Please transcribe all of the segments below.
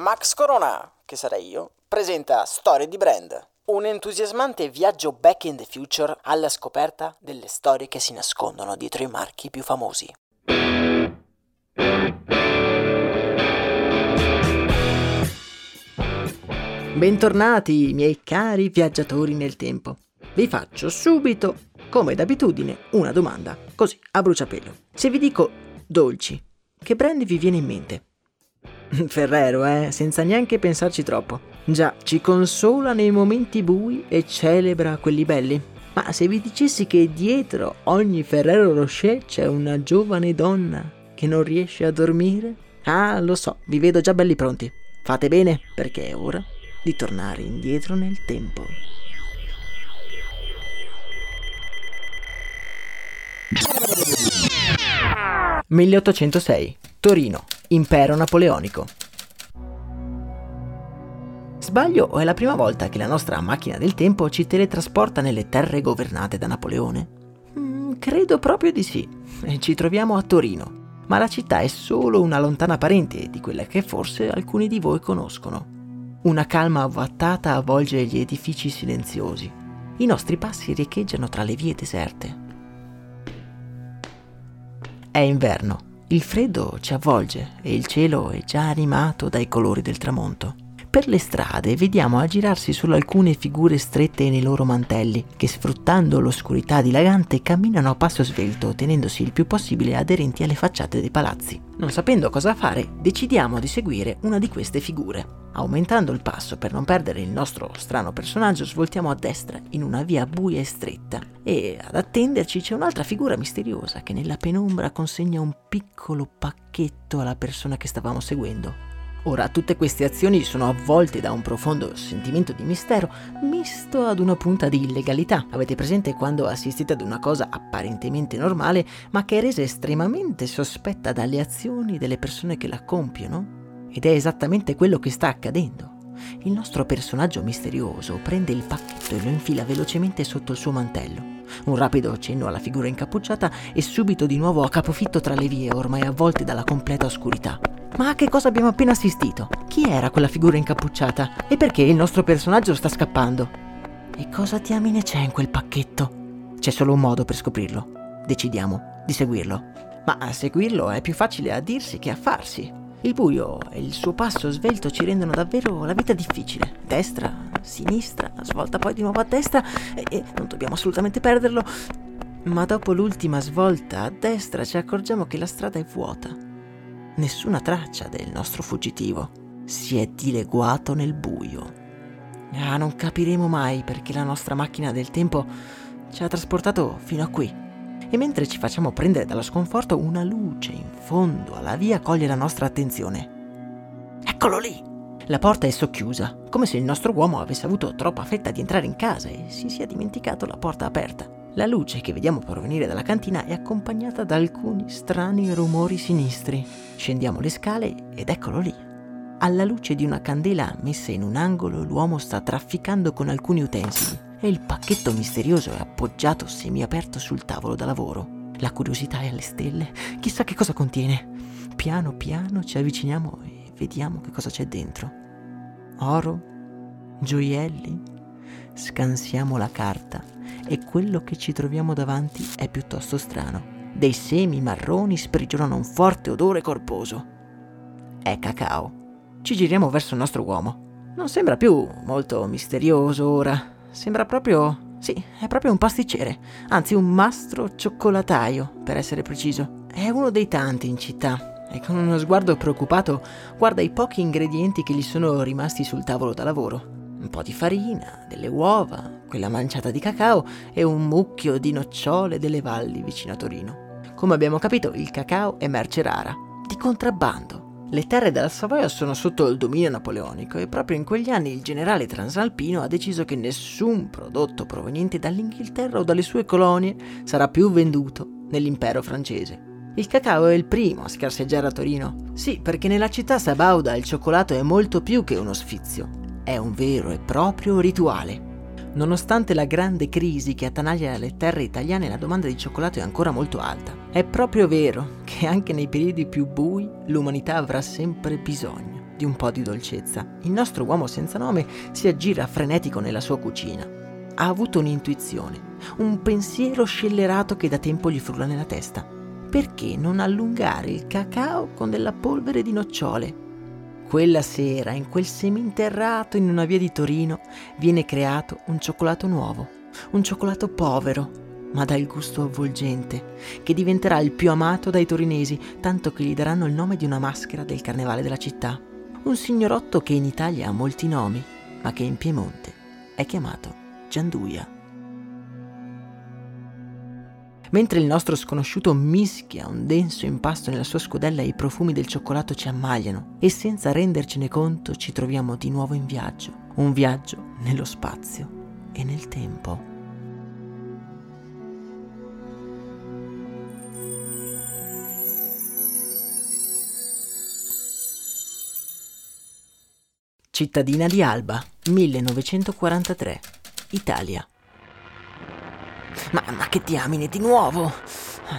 Max Corona, che sarei io, presenta Storie di Brand, un entusiasmante viaggio back in the future alla scoperta delle storie che si nascondono dietro i marchi più famosi. Bentornati, miei cari viaggiatori nel tempo. Vi faccio subito, come d'abitudine, una domanda, così a bruciapelo. Se vi dico dolci, che brand vi viene in mente? Ferrero, eh, senza neanche pensarci troppo. Già, ci consola nei momenti bui e celebra quelli belli. Ma se vi dicessi che dietro ogni Ferrero Rocher c'è una giovane donna che non riesce a dormire? Ah, lo so, vi vedo già belli pronti. Fate bene, perché è ora di tornare indietro nel tempo. «1806. Torino. Impero napoleonico. Sbaglio o è la prima volta che la nostra macchina del tempo ci teletrasporta nelle terre governate da Napoleone? Mm, credo proprio di sì. Ci troviamo a Torino, ma la città è solo una lontana parente di quella che forse alcuni di voi conoscono. Una calma avvattata avvolge gli edifici silenziosi. I nostri passi riecheggiano tra le vie deserte. È inverno il freddo ci avvolge e il cielo è già animato dai colori del tramonto. Per le strade vediamo aggirarsi solo alcune figure strette nei loro mantelli, che sfruttando l'oscurità dilagante camminano a passo svelto, tenendosi il più possibile aderenti alle facciate dei palazzi. Non sapendo cosa fare, decidiamo di seguire una di queste figure. Aumentando il passo per non perdere il nostro strano personaggio, svoltiamo a destra in una via buia e stretta e ad attenderci c'è un'altra figura misteriosa che nella penombra consegna un piccolo pacchetto alla persona che stavamo seguendo. Ora, tutte queste azioni sono avvolte da un profondo sentimento di mistero, misto ad una punta di illegalità. Avete presente quando assistite ad una cosa apparentemente normale, ma che è resa estremamente sospetta dalle azioni delle persone che la compiono? Ed è esattamente quello che sta accadendo. Il nostro personaggio misterioso prende il pacchetto e lo infila velocemente sotto il suo mantello. Un rapido cenno alla figura incappucciata e subito di nuovo a capofitto tra le vie ormai avvolte dalla completa oscurità. Ma a che cosa abbiamo appena assistito? Chi era quella figura incappucciata? E perché il nostro personaggio sta scappando? E cosa diamine c'è in quel pacchetto? C'è solo un modo per scoprirlo. Decidiamo di seguirlo. Ma seguirlo è più facile a dirsi che a farsi. Il buio e il suo passo svelto ci rendono davvero la vita difficile. Destra, sinistra, svolta poi di nuovo a destra e, e non dobbiamo assolutamente perderlo. Ma dopo l'ultima svolta a destra ci accorgiamo che la strada è vuota nessuna traccia del nostro fuggitivo. Si è dileguato nel buio. Ah, non capiremo mai perché la nostra macchina del tempo ci ha trasportato fino a qui. E mentre ci facciamo prendere dallo sconforto, una luce in fondo alla via coglie la nostra attenzione. Eccolo lì! La porta è socchiusa, come se il nostro uomo avesse avuto troppa fretta di entrare in casa e si sia dimenticato la porta aperta. La luce che vediamo provenire dalla cantina è accompagnata da alcuni strani rumori sinistri. Scendiamo le scale ed eccolo lì. Alla luce di una candela messa in un angolo, l'uomo sta trafficando con alcuni utensili e il pacchetto misterioso è appoggiato semiaperto sul tavolo da lavoro. La curiosità è alle stelle, chissà che cosa contiene. Piano piano ci avviciniamo e vediamo che cosa c'è dentro. Oro? Gioielli? Scansiamo la carta e quello che ci troviamo davanti è piuttosto strano. Dei semi marroni sprigionano un forte odore corposo. È cacao. Ci giriamo verso il nostro uomo. Non sembra più molto misterioso ora. Sembra proprio... Sì, è proprio un pasticcere. Anzi, un mastro cioccolataio, per essere preciso. È uno dei tanti in città e con uno sguardo preoccupato guarda i pochi ingredienti che gli sono rimasti sul tavolo da lavoro. Un po' di farina, delle uova, quella manciata di cacao e un mucchio di nocciole delle valli vicino a Torino. Come abbiamo capito, il cacao è merce rara, di contrabbando. Le terre della Savoia sono sotto il dominio napoleonico e proprio in quegli anni il generale transalpino ha deciso che nessun prodotto proveniente dall'Inghilterra o dalle sue colonie sarà più venduto nell'impero francese. Il cacao è il primo a scarseggiare a Torino. Sì, perché nella città sabauda il cioccolato è molto più che uno sfizio. È un vero e proprio rituale. Nonostante la grande crisi che attanaglia le terre italiane, la domanda di cioccolato è ancora molto alta. È proprio vero che anche nei periodi più bui l'umanità avrà sempre bisogno di un po' di dolcezza. Il nostro uomo senza nome si aggira frenetico nella sua cucina. Ha avuto un'intuizione, un pensiero scellerato che da tempo gli frulla nella testa. Perché non allungare il cacao con della polvere di nocciole? Quella sera, in quel seminterrato in una via di Torino, viene creato un cioccolato nuovo, un cioccolato povero, ma dal gusto avvolgente, che diventerà il più amato dai torinesi, tanto che gli daranno il nome di una maschera del carnevale della città. Un signorotto che in Italia ha molti nomi, ma che in Piemonte è chiamato Gianduia. Mentre il nostro sconosciuto mischia un denso impasto nella sua scodella e i profumi del cioccolato ci ammagliano e senza rendercene conto ci troviamo di nuovo in viaggio, un viaggio nello spazio e nel tempo. Cittadina di Alba, 1943, Italia. Ma, ma che diamine di nuovo?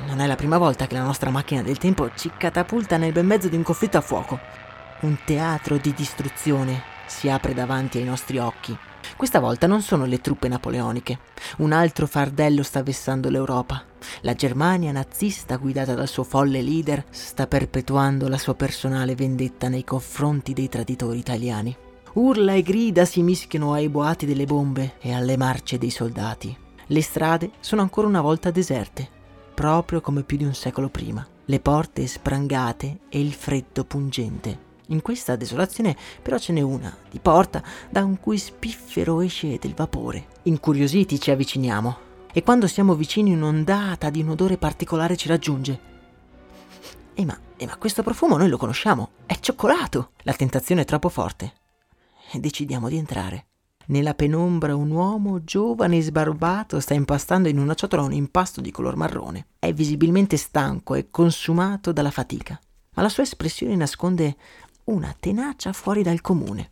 Non è la prima volta che la nostra macchina del tempo ci catapulta nel bel mezzo di un conflitto a fuoco. Un teatro di distruzione si apre davanti ai nostri occhi. Questa volta non sono le truppe napoleoniche. Un altro fardello sta vessando l'Europa. La Germania nazista, guidata dal suo folle leader, sta perpetuando la sua personale vendetta nei confronti dei traditori italiani. Urla e grida si mischiano ai boati delle bombe e alle marce dei soldati. Le strade sono ancora una volta deserte, proprio come più di un secolo prima. Le porte sprangate e il freddo pungente. In questa desolazione però ce n'è una, di porta, da un cui spiffero esce del vapore. Incuriositi ci avviciniamo e quando siamo vicini un'ondata di un odore particolare ci raggiunge. E ma, e ma questo profumo noi lo conosciamo, è cioccolato! La tentazione è troppo forte e decidiamo di entrare. Nella penombra un uomo giovane e sbarbato sta impastando in una ciotola un impasto di color marrone. È visibilmente stanco e consumato dalla fatica, ma la sua espressione nasconde una tenacia fuori dal comune.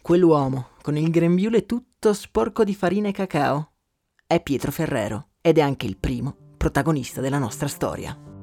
Quell'uomo, con il grembiule tutto sporco di farina e cacao, è Pietro Ferrero ed è anche il primo protagonista della nostra storia.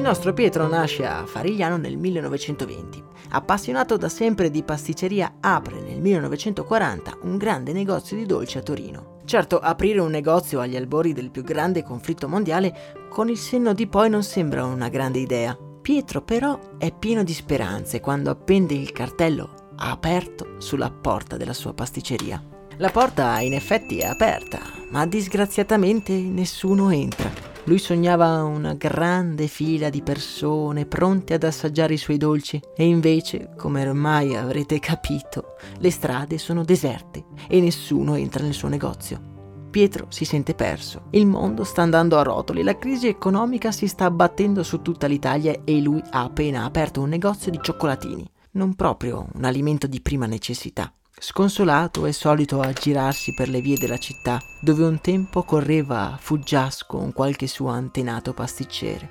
Il nostro Pietro nasce a Farigliano nel 1920. Appassionato da sempre di pasticceria, apre nel 1940 un grande negozio di dolci a Torino. Certo, aprire un negozio agli albori del più grande conflitto mondiale con il senno di poi non sembra una grande idea. Pietro però è pieno di speranze quando appende il cartello aperto sulla porta della sua pasticceria. La porta in effetti è aperta, ma disgraziatamente nessuno entra. Lui sognava una grande fila di persone pronte ad assaggiare i suoi dolci e invece, come ormai avrete capito, le strade sono deserte e nessuno entra nel suo negozio. Pietro si sente perso. Il mondo sta andando a rotoli, la crisi economica si sta abbattendo su tutta l'Italia e lui ha appena aperto un negozio di cioccolatini, non proprio un alimento di prima necessità. Sconsolato è solito aggirarsi per le vie della città, dove un tempo correva fuggiasco un qualche suo antenato pasticcere.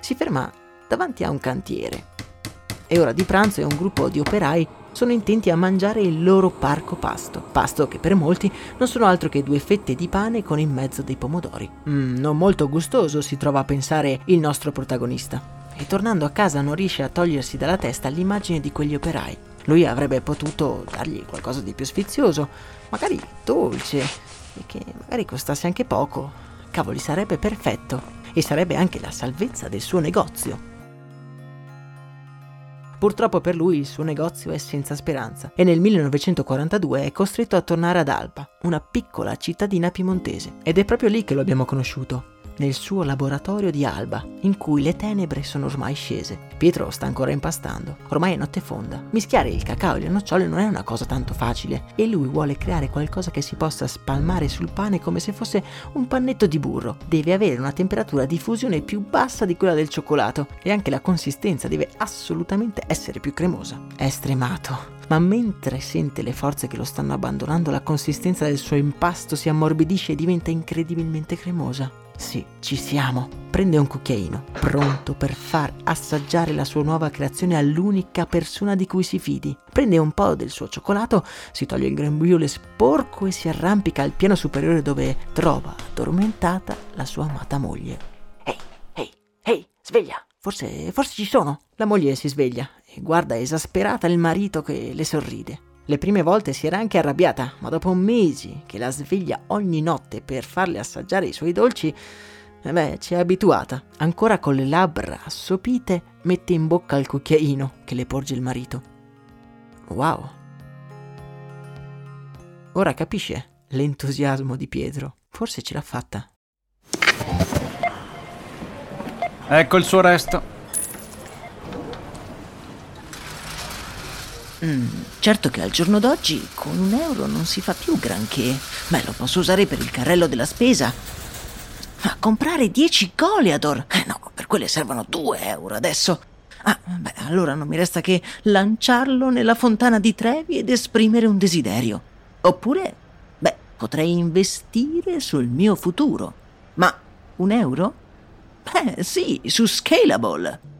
Si ferma davanti a un cantiere. È ora di pranzo e un gruppo di operai sono intenti a mangiare il loro parco pasto, pasto che per molti non sono altro che due fette di pane con in mezzo dei pomodori. Mm, non molto gustoso si trova a pensare il nostro protagonista. E tornando a casa non riesce a togliersi dalla testa l'immagine di quegli operai. Lui avrebbe potuto dargli qualcosa di più sfizioso, magari dolce, e che magari costasse anche poco. Cavoli, sarebbe perfetto e sarebbe anche la salvezza del suo negozio. Purtroppo per lui il suo negozio è senza speranza e nel 1942 è costretto a tornare ad Alba, una piccola cittadina piemontese. Ed è proprio lì che lo abbiamo conosciuto, nel suo laboratorio di Alba, in cui le tenebre sono ormai scese. Pietro sta ancora impastando, ormai è notte fonda. Mischiare il cacao e le nocciole non è una cosa tanto facile e lui vuole creare qualcosa che si possa spalmare sul pane come se fosse un pannetto di burro. Deve avere una temperatura di fusione più bassa di quella del cioccolato e anche la consistenza deve assolutamente essere più cremosa. È stremato, ma mentre sente le forze che lo stanno abbandonando, la consistenza del suo impasto si ammorbidisce e diventa incredibilmente cremosa. Sì, ci siamo. Prende un cucchiaino, pronto per far assaggiare la sua nuova creazione all'unica persona di cui si fidi. Prende un po' del suo cioccolato, si toglie il grembiule sporco e si arrampica al piano superiore dove trova addormentata la sua amata moglie. Ehi, ehi, ehi, sveglia! Forse, forse ci sono. La moglie si sveglia e guarda esasperata il marito che le sorride. Le prime volte si era anche arrabbiata, ma dopo mesi che la sveglia ogni notte per farle assaggiare i suoi dolci, eh beh, ci è abituata. Ancora con le labbra assopite, mette in bocca il cucchiaino che le porge il marito. Wow. Ora capisce l'entusiasmo di Pietro. Forse ce l'ha fatta. Ecco il suo resto. Mm, certo che al giorno d'oggi con un euro non si fa più granché. Beh, lo posso usare per il carrello della spesa. Ma comprare 10 Goliador? Eh no, per quelle servono 2 euro adesso. Ah, beh, allora non mi resta che lanciarlo nella fontana di Trevi ed esprimere un desiderio. Oppure, beh, potrei investire sul mio futuro. Ma un euro? Eh sì, su Scalable.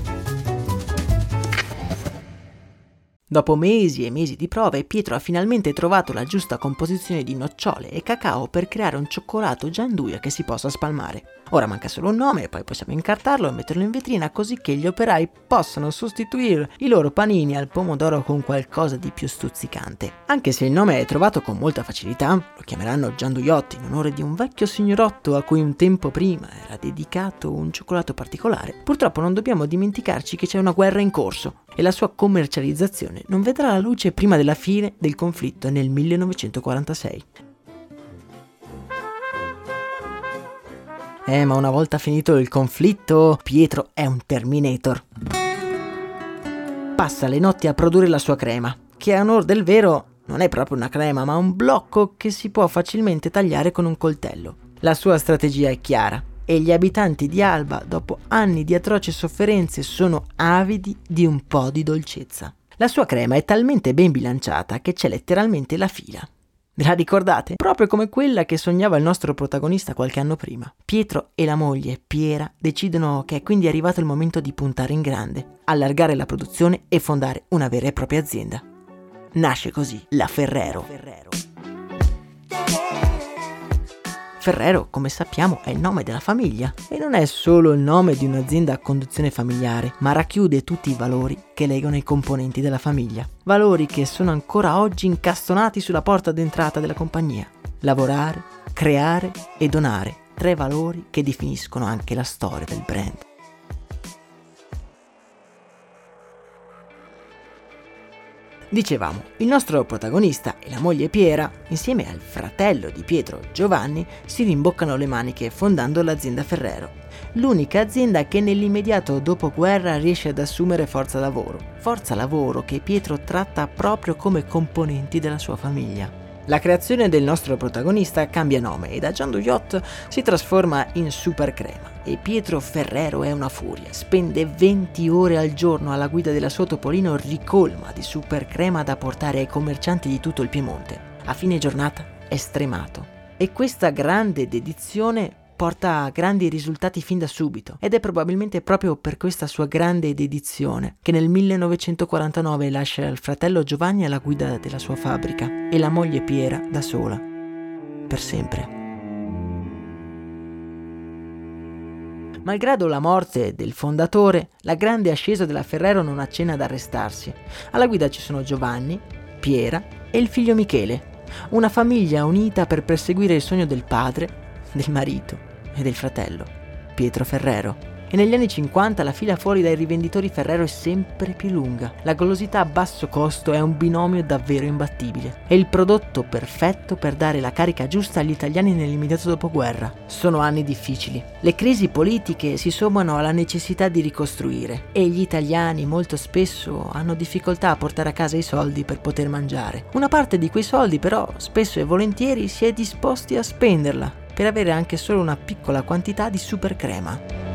Dopo mesi e mesi di prove, Pietro ha finalmente trovato la giusta composizione di nocciole e cacao per creare un cioccolato gianduia che si possa spalmare. Ora manca solo un nome poi possiamo incartarlo e metterlo in vetrina così che gli operai possano sostituire i loro panini al pomodoro con qualcosa di più stuzzicante. Anche se il nome è trovato con molta facilità, lo chiameranno Gianduiotti in onore di un vecchio signorotto a cui un tempo prima era dedicato un cioccolato particolare, purtroppo non dobbiamo dimenticarci che c'è una guerra in corso e la sua commercializzazione non vedrà la luce prima della fine del conflitto nel 1946. Eh, ma una volta finito il conflitto, Pietro è un Terminator. Passa le notti a produrre la sua crema, che a onor del vero non è proprio una crema, ma un blocco che si può facilmente tagliare con un coltello. La sua strategia è chiara e gli abitanti di Alba, dopo anni di atroci sofferenze, sono avidi di un po' di dolcezza. La sua crema è talmente ben bilanciata che c'è letteralmente la fila. Ve la ricordate? Proprio come quella che sognava il nostro protagonista qualche anno prima. Pietro e la moglie, Piera, decidono che è quindi arrivato il momento di puntare in grande, allargare la produzione e fondare una vera e propria azienda. Nasce così la Ferrero. Ferrero. Ferrero, come sappiamo, è il nome della famiglia e non è solo il nome di un'azienda a conduzione familiare, ma racchiude tutti i valori che legano i componenti della famiglia. Valori che sono ancora oggi incastonati sulla porta d'entrata della compagnia. Lavorare, creare e donare, tre valori che definiscono anche la storia del brand. Dicevamo, il nostro protagonista e la moglie Piera, insieme al fratello di Pietro Giovanni, si rimboccano le maniche fondando l'azienda Ferrero, l'unica azienda che nell'immediato dopoguerra riesce ad assumere forza lavoro, forza lavoro che Pietro tratta proprio come componenti della sua famiglia. La creazione del nostro protagonista cambia nome e da Giando Yacht si trasforma in Super Crema e Pietro Ferrero è una furia. Spende 20 ore al giorno alla guida della sua Topolino ricolma di Super Crema da portare ai commercianti di tutto il Piemonte. A fine giornata è stremato. E questa grande dedizione porta grandi risultati fin da subito ed è probabilmente proprio per questa sua grande dedizione che nel 1949 lascia il fratello Giovanni alla guida della sua fabbrica e la moglie Piera da sola, per sempre. Malgrado la morte del fondatore, la grande ascesa della Ferrero non accenna ad arrestarsi. Alla guida ci sono Giovanni, Piera e il figlio Michele, una famiglia unita per perseguire il sogno del padre, del marito e del fratello, Pietro Ferrero. E negli anni 50 la fila fuori dai rivenditori Ferrero è sempre più lunga. La golosità a basso costo è un binomio davvero imbattibile. È il prodotto perfetto per dare la carica giusta agli italiani nell'immediato dopoguerra. Sono anni difficili. Le crisi politiche si sommano alla necessità di ricostruire e gli italiani molto spesso hanno difficoltà a portare a casa i soldi per poter mangiare. Una parte di quei soldi però spesso e volentieri si è disposti a spenderla per avere anche solo una piccola quantità di super crema.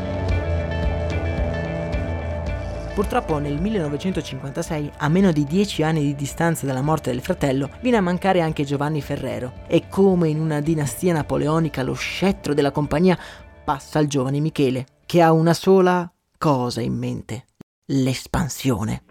Purtroppo nel 1956, a meno di dieci anni di distanza dalla morte del fratello, viene a mancare anche Giovanni Ferrero e come in una dinastia napoleonica lo scettro della compagnia passa al giovane Michele, che ha una sola cosa in mente, l'espansione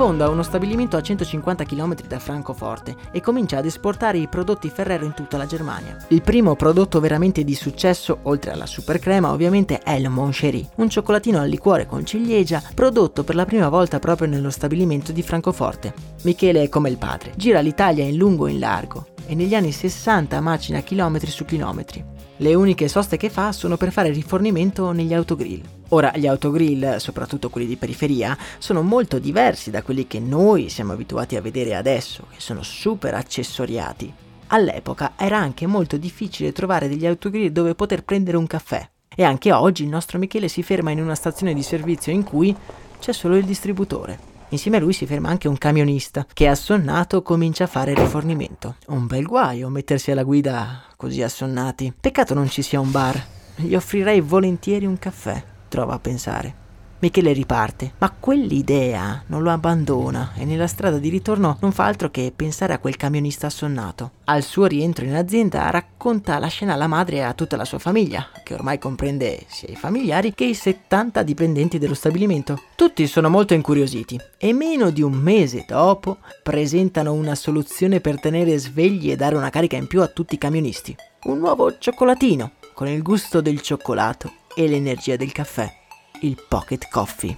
fonda uno stabilimento a 150 km da Francoforte e comincia ad esportare i prodotti Ferrero in tutta la Germania. Il primo prodotto veramente di successo, oltre alla super crema, ovviamente è il Moncherie, un cioccolatino al liquore con ciliegia prodotto per la prima volta proprio nello stabilimento di Francoforte. Michele è come il padre, gira l'Italia in lungo e in largo e negli anni 60 macina chilometri su chilometri. Le uniche soste che fa sono per fare rifornimento negli autogrill. Ora, gli autogrill, soprattutto quelli di periferia, sono molto diversi da quelli che noi siamo abituati a vedere adesso, che sono super accessoriati. All'epoca era anche molto difficile trovare degli autogrill dove poter prendere un caffè. E anche oggi il nostro Michele si ferma in una stazione di servizio in cui c'è solo il distributore. Insieme a lui si ferma anche un camionista che assonnato comincia a fare rifornimento. Un bel guaio mettersi alla guida così assonnati. Peccato non ci sia un bar. Gli offrirei volentieri un caffè, trova a pensare. Michele riparte, ma quell'idea non lo abbandona e nella strada di ritorno non fa altro che pensare a quel camionista assonnato. Al suo rientro in azienda racconta la scena alla madre e a tutta la sua famiglia, che ormai comprende sia i familiari che i 70 dipendenti dello stabilimento. Tutti sono molto incuriositi e meno di un mese dopo presentano una soluzione per tenere svegli e dare una carica in più a tutti i camionisti. Un nuovo cioccolatino con il gusto del cioccolato e l'energia del caffè il Pocket Coffee.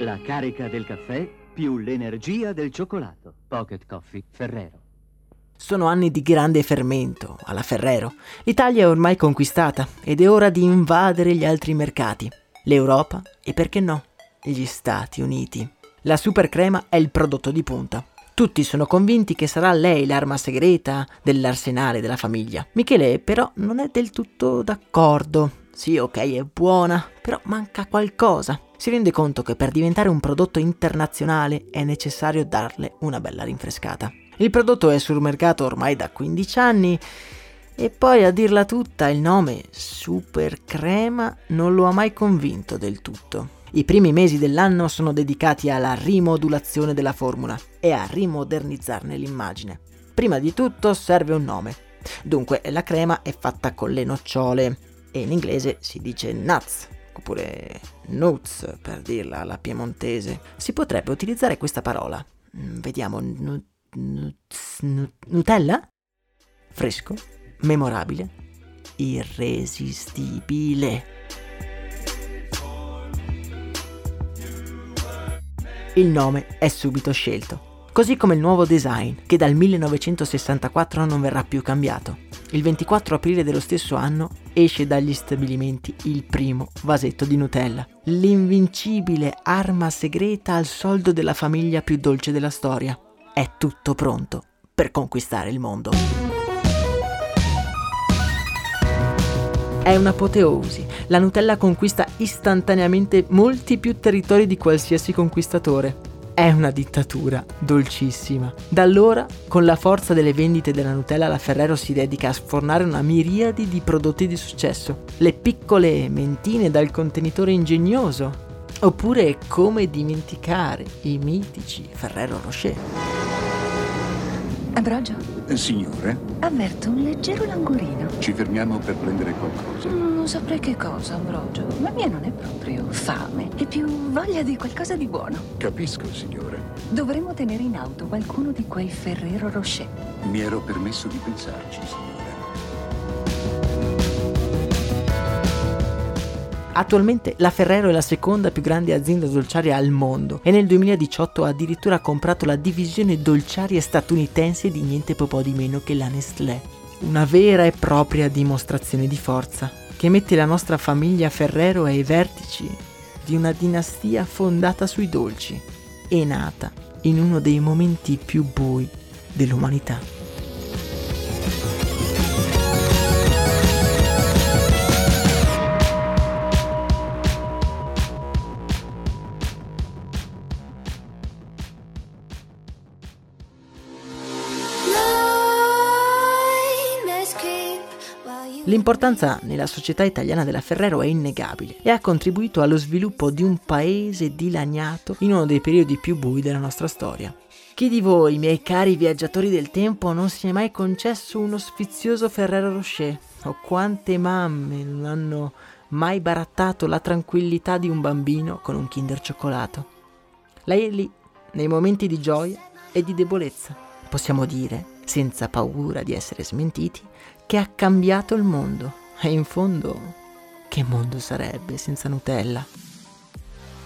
La carica del caffè più l'energia del cioccolato. Pocket Coffee Ferrero. Sono anni di grande fermento alla Ferrero. L'Italia è ormai conquistata ed è ora di invadere gli altri mercati. L'Europa e perché no, gli Stati Uniti. La super crema è il prodotto di punta. Tutti sono convinti che sarà lei l'arma segreta dell'arsenale della famiglia. Michele però non è del tutto d'accordo. Sì, ok, è buona, però manca qualcosa. Si rende conto che per diventare un prodotto internazionale è necessario darle una bella rinfrescata. Il prodotto è sul mercato ormai da 15 anni e poi a dirla tutta il nome Super Crema non lo ha mai convinto del tutto. I primi mesi dell'anno sono dedicati alla rimodulazione della formula e a rimodernizzarne l'immagine. Prima di tutto serve un nome. Dunque, la crema è fatta con le nocciole e in inglese si dice nuts oppure nuts per dirla alla piemontese. Si potrebbe utilizzare questa parola. Mm, vediamo, nu- nu- Nutella? Fresco, memorabile, irresistibile. Il nome è subito scelto, così come il nuovo design, che dal 1964 non verrà più cambiato. il 24 aprile dello stesso anno esce dagli stabilimenti il primo vasetto di Nutella, l'invincibile arma segreta al soldo della famiglia più dolce della storia. È tutto pronto per conquistare il mondo. È un'apoteosi. La Nutella conquista istantaneamente molti più territori di qualsiasi conquistatore. È una dittatura dolcissima. Da allora, con la forza delle vendite della Nutella, la Ferrero si dedica a sfornare una miriade di prodotti di successo. Le piccole mentine dal contenitore ingegnoso. Oppure come dimenticare i mitici Ferrero Rocher. Ambrogio, Eh, Signore, avverto un leggero languorino. ci fermiamo per prendere qualcosa. Non saprei che cosa, Ambrogio. La mia non è proprio fame, è più voglia di qualcosa di buono. Capisco, signore. Dovremmo tenere in auto qualcuno di quei Ferrero Rocher. Mi ero permesso di pensarci, signore. Attualmente la Ferrero è la seconda più grande azienda dolciaria al mondo e nel 2018 ha addirittura comprato la divisione dolciaria statunitense di niente po' di meno che la Nestlé. Una vera e propria dimostrazione di forza che mette la nostra famiglia Ferrero ai vertici di una dinastia fondata sui dolci e nata in uno dei momenti più bui dell'umanità. L'importanza nella società italiana della Ferrero è innegabile e ha contribuito allo sviluppo di un paese dilaniato in uno dei periodi più bui della nostra storia. Chi di voi, miei cari viaggiatori del tempo, non si è mai concesso uno sfizioso Ferrero Rocher? O quante mamme non hanno mai barattato la tranquillità di un bambino con un Kinder cioccolato? Lei è lì, nei momenti di gioia e di debolezza. Possiamo dire, senza paura di essere smentiti, che ha cambiato il mondo. E in fondo, che mondo sarebbe senza Nutella?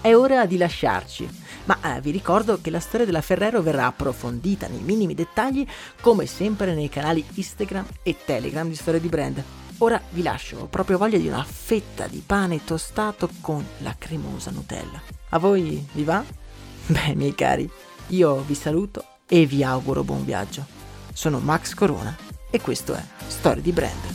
È ora di lasciarci, ma eh, vi ricordo che la storia della Ferrero verrà approfondita nei minimi dettagli come sempre nei canali Instagram e Telegram di Storia di Brand. Ora vi lascio, ho proprio voglia di una fetta di pane tostato con la cremosa Nutella. A voi vi va? Beh, miei cari, io vi saluto e vi auguro buon viaggio. Sono Max Corona e questo è Storia di Brand.